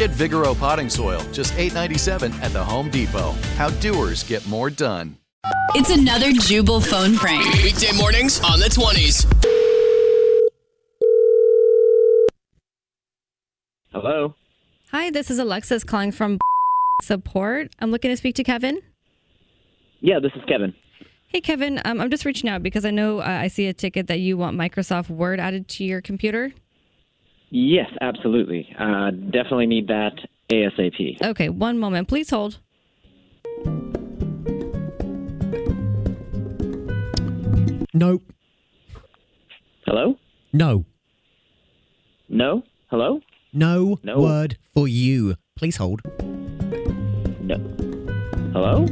Get Vigoro potting soil, just $8.97 at the Home Depot. How doers get more done. It's another Jubal phone prank. Weekday mornings on the 20s. Hello. Hi, this is Alexis calling from support. I'm looking to speak to Kevin. Yeah, this is Kevin. Hey, Kevin, um, I'm just reaching out because I know uh, I see a ticket that you want Microsoft Word added to your computer. Yes, absolutely. Uh, definitely need that ASAP. Okay, one moment. Please hold. Nope. Hello? No. No? Hello? No, No. word for you. Please hold. No. Hello?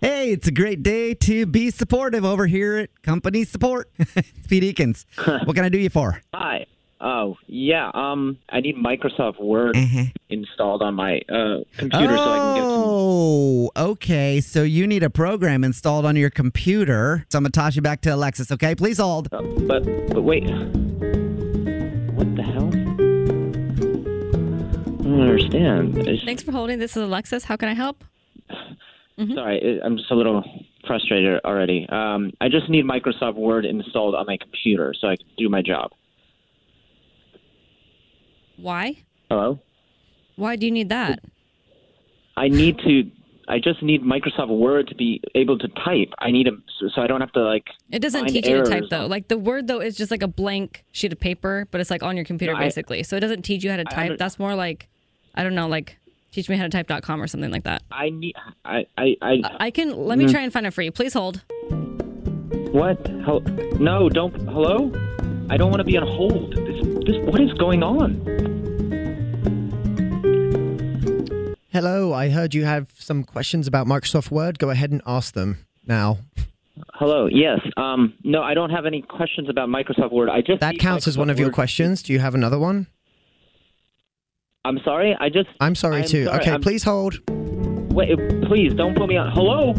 Hey, it's a great day to be supportive over here at Company Support. it's Pete Eakins. what can I do you for? Hi. Oh, yeah. Um, I need Microsoft Word Uh-huh. installed on my uh, computer so I can get some. Oh, okay. So you need a program installed on your computer. So I'm going to toss you back to Alexis, okay? Please hold. Uh, but but wait. What the hell? I don't understand. It's- Thanks for holding. This is Alexis. How can I help? Mm-hmm. Sorry, I- I'm just a little frustrated already. Um, I just need Microsoft Word installed on my computer so I can do my job. Why? Hello? Why do you need that? I need to. I just need Microsoft Word to be able to type. I need a so- I don't have to like. It doesn't teach you to type though. Like the Word though is just like a blank sheet of paper, but it's like on your computer No, I- basically. So it doesn't teach you how to type. That's more like I don't know, like teach me how to type.com or something like that. I need. I. I. I I can let me Mm. try and find it for you. Please hold. what? Hel- no, don't. Hello? I don't want to be on hold. This. This. What is going on? Hello, I heard you have some questions about Microsoft Word. Go ahead and ask them now. Hello. Yes. Um. No, I don't have any questions about Microsoft Word. I just. That need counts as one Microsoft of your Word- questions. Do you have another one? I'm sorry. I just. I'm sorry I'm too. sorry, okay, I'm- please hold. Wait. Please don't put me on. Hello.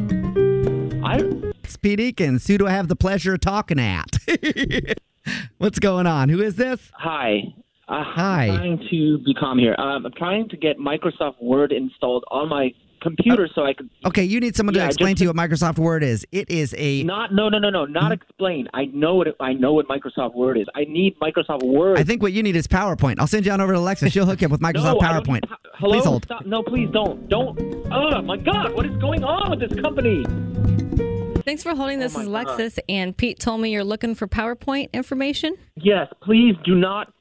I. It's Pete Eakins. Who do I have the pleasure of talking at? What's going on? Who is this? Hi. Uh, Hi. I'm trying to be calm here. Um, I'm trying to get Microsoft Word installed on my computer so I can. Okay, you need someone Yeah, to I explain just- to you what Microsoft Word is. It is a. Not no no no no not explain. I know what it, I know what Microsoft Word is. I need Microsoft Word. I think what you need is PowerPoint. I'll send you on over to Alexa. She'll hook you up with no, Microsoft I don't PowerPoint. need- Hello. Please hold. Stop. No, please don't. Don't. Oh my God! What is going on with this company? Thanks for holding. This Oh my is God. Alexis, and Pete told me you're looking for PowerPoint information. Yes, please do not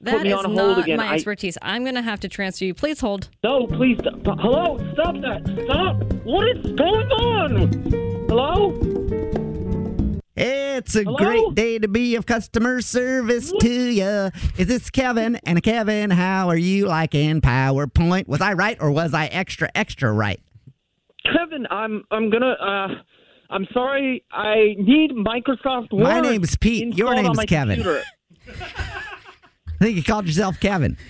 That put me is on hold not again. my I- expertise. I'm going to have to transfer you. Please hold. No, please. Stop. Hello, stop that! Stop! What is going on? Hello? It's a Hello? great day to be of customer service to you. Is this Kevin? And Kevin, how are you liking PowerPoint? Was I right or was I extra, extra right? Kevin, I'm I'm gonna. Uh, I'm sorry. I need Microsoft Word. My name's Pete. Your installed on name's Kevin. computer. I think you called yourself Kevin.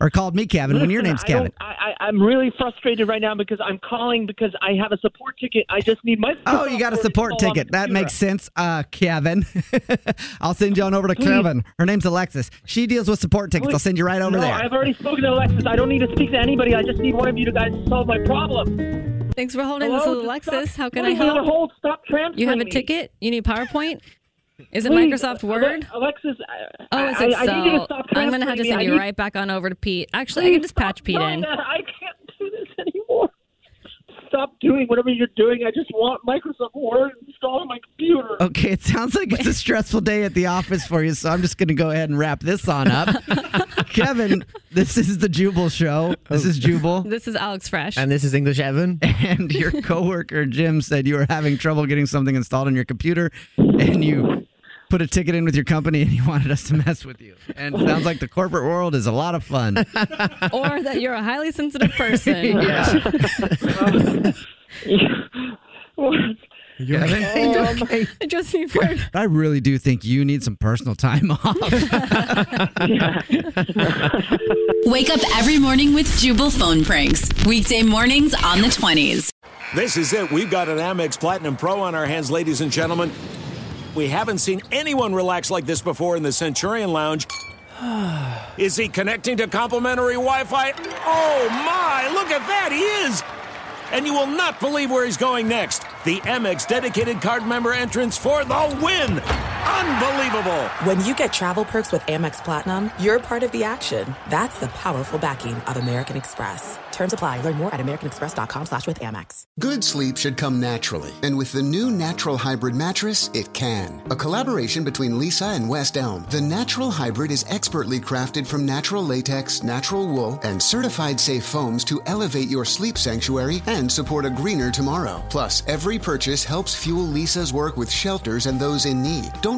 or called me Kevin when your name's Kevin. I, I, I'm really frustrated right now because I'm calling because I have a support ticket. I just need my. Oh, you got a support ticket. That computer. makes sense, uh, Kevin. I'll send you on over to Please. Kevin. Her name's Alexis. She deals with support tickets. I'll send you right over no, there. I've already spoken to Alexis. I don't need to speak to anybody. I just need one of you to guys to solve my problem. Thanks for holding. Hello? This is Alexis. stop How can I putting me on help? hold. Stop transferring You have a me. ticket? You need PowerPoint? Is it Please, Microsoft Word? Alexis, I, Oh, is I, it I, I need you to so? stop I'm gonna have to send you need- right back on over to Pete. Actually, I can just patch Pete in. that. I can't do this anymore. Stop doing whatever you're doing. I just want Microsoft Word installed on my computer. Okay, it sounds like it's a stressful day at the office for you, so I'm just going to go ahead and wrap this on up. Kevin, this is the Jubal Show. This is Jubal. This is Alex Fresh. And this is English Evan. And your coworker Jim said you were having trouble getting something installed on your computer, and you put a ticket in with your company, and you wanted us to mess with you. And it sounds like the corporate world is a lot of fun. or that you're a highly sensitive person. Kevin, I just need. I really do think you need some personal time off. Wake up every morning with Jubal phone pranks. Weekday mornings on the 20s. This is it. We've got an Amex Platinum Pro on our hands, ladies and gentlemen. We haven't seen anyone relax like this before in the Centurion Lounge. Is he connecting to complimentary Wi Fi? Oh my, look at that, he is! And you will not believe where he's going next. The Amex dedicated card member entrance for the win! Unbelievable! When you get travel perks with Amex Platinum, you're part of the action. That's the powerful backing of American Express. Terms apply. Learn more at americanexpress.com slash with Amex. Good sleep should come naturally, and with the new Natural Hybrid mattress, it can. A collaboration between Leesa and West Elm, the Natural Hybrid is expertly crafted from natural latex, natural wool, and certified safe foams to elevate your sleep sanctuary and support a greener tomorrow. Plus, every purchase helps fuel Leesa's work with shelters and those in need. Don't